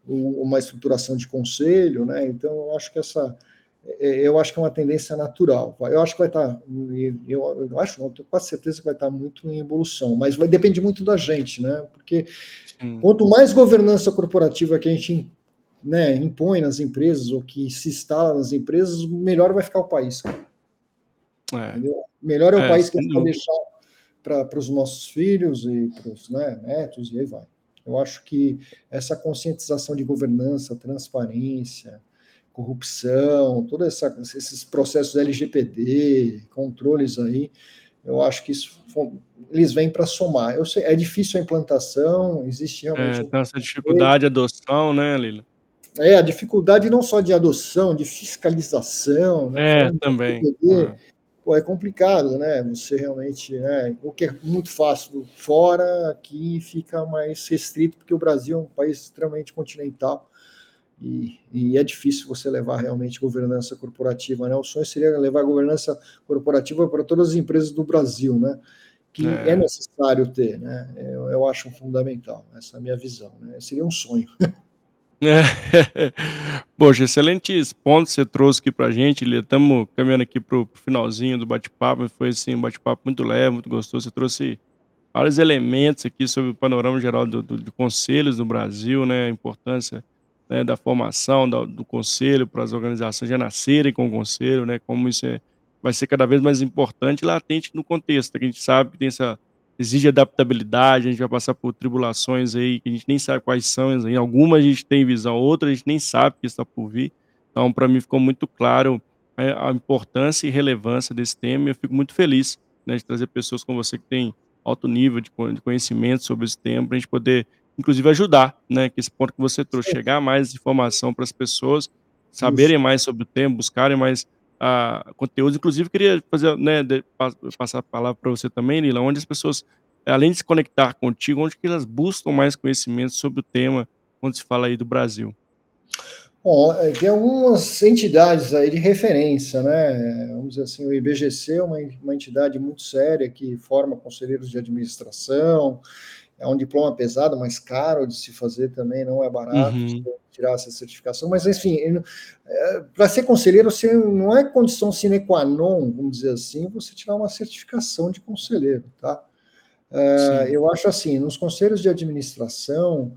um, uma estruturação de conselho, né? Então, eu acho que essa, é, eu acho que é uma tendência natural. Eu acho que vai estar, eu, eu acho, não, tenho quase certeza que vai estar muito em evolução, mas vai depender muito da gente, né? Porque quanto mais governança corporativa que a gente né, impõe nas empresas ou que se instala nas empresas, melhor vai ficar o país. É. Melhor é o é, país que a gente vai deixar para os nossos filhos e para os né, netos, e aí vai. Eu acho que essa conscientização de governança, transparência, corrupção, todos esses processos LGPD, controles aí, eu acho que isso, eles vêm para somar. Eu sei, é difícil a implantação, existe realmente. É, tem essa dificuldade de adoção, né, Lila? É, a dificuldade não só de adoção, de fiscalização. Né, é, também. É. Pô, é complicado, né? Você realmente, né? O que é muito fácil fora, aqui fica mais restrito, porque o Brasil é um país extremamente continental e, e, é difícil você levar realmente governança corporativa, né? O sonho seria levar governança corporativa para todas as empresas do Brasil, né? Que é, é necessário ter, né? Eu, eu, acho fundamental, essa é a minha visão, né? Seria um sonho. Poxa, excelentes pontos você trouxe aqui para a gente, Estamos caminhando aqui para o finalzinho do bate-papo. Foi assim, um bate-papo muito leve, muito gostoso. Você trouxe vários elementos aqui sobre o panorama geral do, do, de conselhos no Brasil, né? A importância né, da formação do, do conselho para as organizações já nascerem com o conselho, né? Como isso é, vai ser cada vez mais importante e latente no contexto. Que a gente sabe que tem essa exige adaptabilidade, a gente vai passar por tribulações aí que a gente nem sabe quais são, em algumas a gente tem visão, outras a gente nem sabe que está por vir. Então, para mim ficou muito claro né, a importância e relevância desse tema. E eu fico muito feliz né, de trazer pessoas como você que tem alto nível de conhecimento sobre esse tema, para a gente poder, inclusive, ajudar, né? Que esse ponto que você trouxe, chegar mais informação para as pessoas, saberem mais sobre o tema, buscarem mais a conteúdos. Inclusive, queria fazer, né, de, passar a palavra para você também, Lila, onde as pessoas, além de se conectar contigo, onde que elas buscam mais conhecimento sobre o tema quando se fala aí do Brasil? Bom, é, tem algumas entidades aí de referência, né? Vamos dizer assim, o IBGC é uma, uma entidade muito séria que forma conselheiros de administração, é um diploma pesado, mas caro de se fazer também, não é barato uhum. tirar essa certificação. Mas, enfim, é, para ser conselheiro, você não é condição sine qua non, vamos dizer assim, você tirar uma certificação de conselheiro, tá? Uh, eu acho assim, nos conselhos de administração,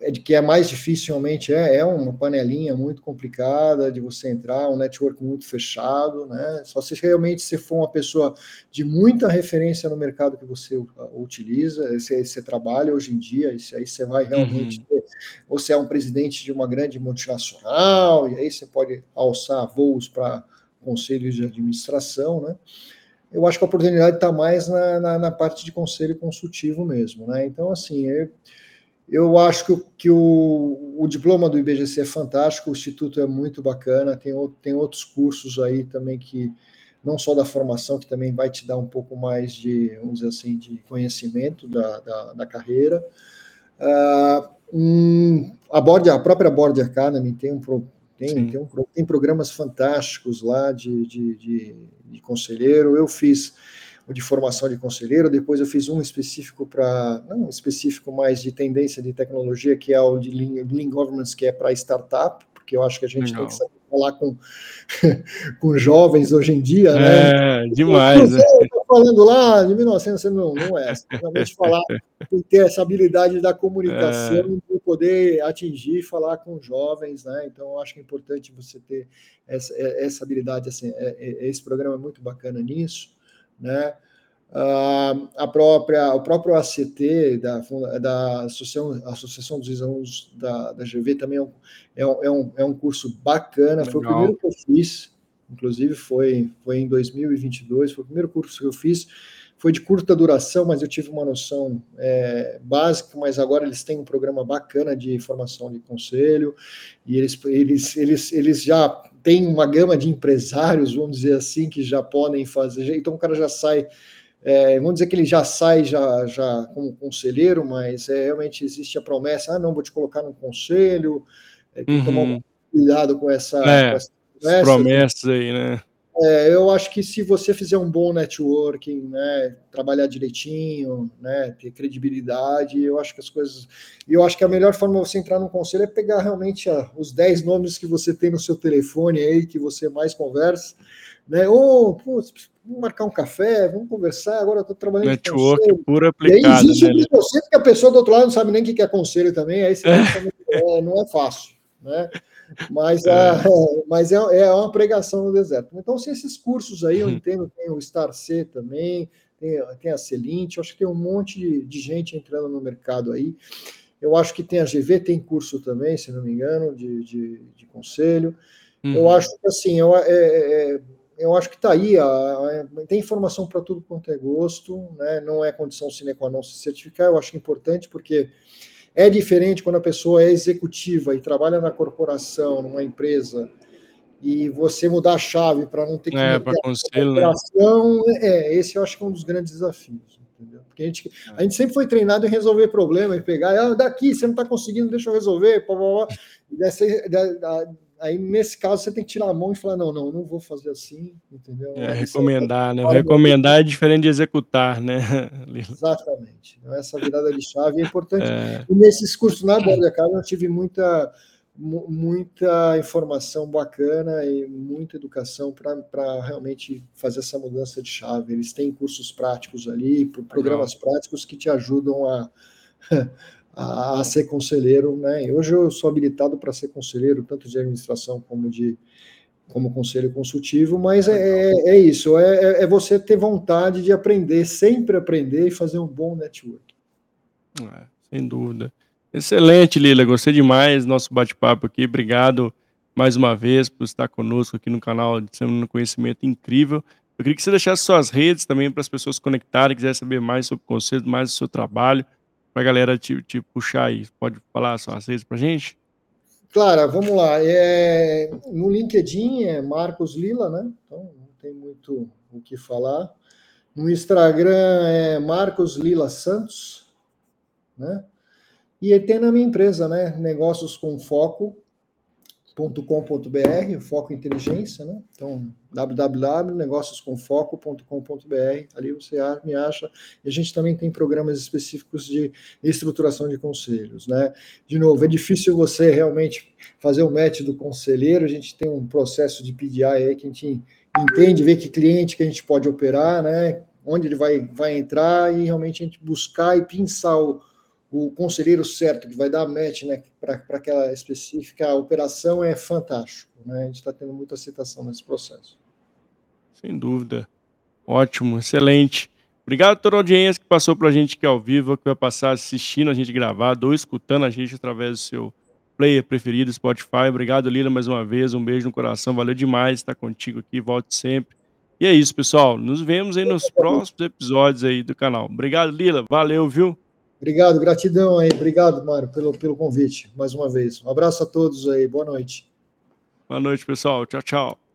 é de que é mais difícil realmente é, é uma panelinha muito complicada de você entrar, um network muito fechado, né? Só se realmente você for uma pessoa de muita referência no mercado que você utiliza, você, você trabalha hoje em dia, e aí você vai realmente uhum. ter, você é um presidente de uma grande multinacional, e aí você pode alçar voos para conselhos de administração, né? Eu acho que a oportunidade está mais na, na, na, parte de conselho consultivo mesmo, né? Então, assim, eu, eu acho que, que o, o, diploma do IBGC é fantástico, o Instituto é muito bacana, tem, tem outros cursos aí também que, não só da formação, que também vai te dar um pouco mais de, vamos dizer assim, de conhecimento da, da, da carreira. Uh, um, a, Board, a própria Board Academy tem um, tem, tem, um, tem programas fantásticos lá de, de, de, de conselheiro. Eu fiz de formação de conselheiro, depois eu fiz um específico para, não específico, mais de tendência de tecnologia, que é o de Lean, Lean Governance, que é para startup, porque eu acho que a gente Legal. tem que saber falar com, com jovens hoje em dia, né? É, demais. Né? Estou falando lá de 1900, não, não é. Realmente falar, tem que ter essa habilidade da comunicação é. e poder atingir e falar com jovens, né? Então, eu acho que é importante você ter essa, essa habilidade, assim, é, é, esse programa é muito bacana nisso né? Uh, a própria, o próprio ACT, da, da Associação, Associação dos Alunos da, da GV, também é um, é um, é um, é um curso bacana, Legal. foi o primeiro que eu fiz, inclusive foi, foi em 2022, foi o primeiro curso que eu fiz, foi de curta duração, mas eu tive uma noção é, básica, mas agora eles têm um programa bacana de formação de conselho, e eles, eles, eles, eles já tem uma gama de empresários, vamos dizer assim, que já podem fazer. Então o cara já sai, é, vamos dizer que ele já sai já, já como conselheiro, mas é, realmente existe a promessa: ah, não, vou te colocar no conselho, é, tem que uhum. tomar cuidado com essa, é, com essa promessa, promessas aí, né? É, eu acho que se você fizer um bom networking, né, trabalhar direitinho, né, ter credibilidade, eu acho que as coisas. E eu acho que a melhor forma de você entrar num conselho é pegar realmente a, os 10 nomes que você tem no seu telefone aí, que você mais conversa, né? Ou, putz, vamos marcar um café, vamos conversar. Agora eu estou trabalhando Network puro aplicado. E aí existe né? você, porque a pessoa do outro lado não sabe nem o que é conselho também, aí você é, não é fácil, né? Mas, é. A, mas é, é uma pregação no deserto. Então, se esses cursos aí, eu uhum. entendo, tem o Star C também, tem, tem a Celinte, acho que tem um monte de, de gente entrando no mercado aí. Eu acho que tem a GV, tem curso também, se não me engano, de, de, de conselho. Uhum. Eu acho que assim, eu, é, é, é eu acho que está aí, a, a, tem informação para tudo quanto é gosto, né? não é condição sine qua non se certificar, eu acho importante, porque é diferente quando a pessoa é executiva e trabalha na corporação, numa empresa, e você mudar a chave para não ter que é, para conselho, né? é, esse eu acho que é um dos grandes desafios. Entendeu? Porque a gente, a gente sempre foi treinado em resolver problema, e pegar, ah, daqui, você não está conseguindo, deixa eu resolver, blá, blá, blá. E dessa, da, Aí, nesse caso, você tem que tirar a mão e falar: não, não, não vou fazer assim, entendeu? É, recomendar, né? Recomendar é diferente de executar, né? Exatamente. Então, essa virada de chave é importante. É... E nesses cursos na Borda Cara, eu tive muita, muita informação bacana e muita educação para realmente fazer essa mudança de chave. Eles têm cursos práticos ali, programas Legal. práticos que te ajudam a a, a ser conselheiro, né? Hoje eu sou habilitado para ser conselheiro, tanto de administração como de como conselho consultivo, mas é, é, é isso, é, é, é você ter vontade de aprender, sempre aprender e fazer um bom network. É, sem dúvida. Excelente, Lila, gostei demais do nosso bate-papo aqui, obrigado mais uma vez por estar conosco aqui no canal de Semana Conhecimento Incrível. Eu queria que você deixasse suas redes também para as pessoas conectarem, quiserem saber mais sobre o conselho, mais do seu trabalho para a galera te, te puxar aí. Pode falar só às vezes para gente? Claro, vamos lá. É, no LinkedIn é Marcos Lila, né? Então não tem muito o que falar. No Instagram é Marcos Lila Santos, né? E tem na minha empresa, né? Negócios com Foco, .com.br, foco inteligência, né? Então, www.negocioscomfoco.com.br, ali você me acha. E a gente também tem programas específicos de estruturação de conselhos, né? De novo, é difícil você realmente fazer o match do conselheiro, a gente tem um processo de PDI aí que a gente entende, vê que cliente que a gente pode operar, né? Onde ele vai, vai entrar e realmente a gente buscar e pensar o o conselheiro certo, que vai dar match né, para aquela específica operação, é fantástico. Né? A gente está tendo muita aceitação nesse processo. Sem dúvida. Ótimo, excelente. Obrigado a toda a audiência que passou para a gente aqui ao vivo, que vai passar assistindo a gente gravado ou escutando a gente através do seu player preferido, Spotify. Obrigado, Lila, mais uma vez. Um beijo no coração. Valeu demais estar contigo aqui. Volte sempre. E é isso, pessoal. Nos vemos aí nos próximos episódios aí do canal. Obrigado, Lila. Valeu, viu? Obrigado, gratidão aí. Obrigado, Mário, pelo, pelo convite, mais uma vez. Um abraço a todos aí. Boa noite. Boa noite, pessoal. Tchau, tchau.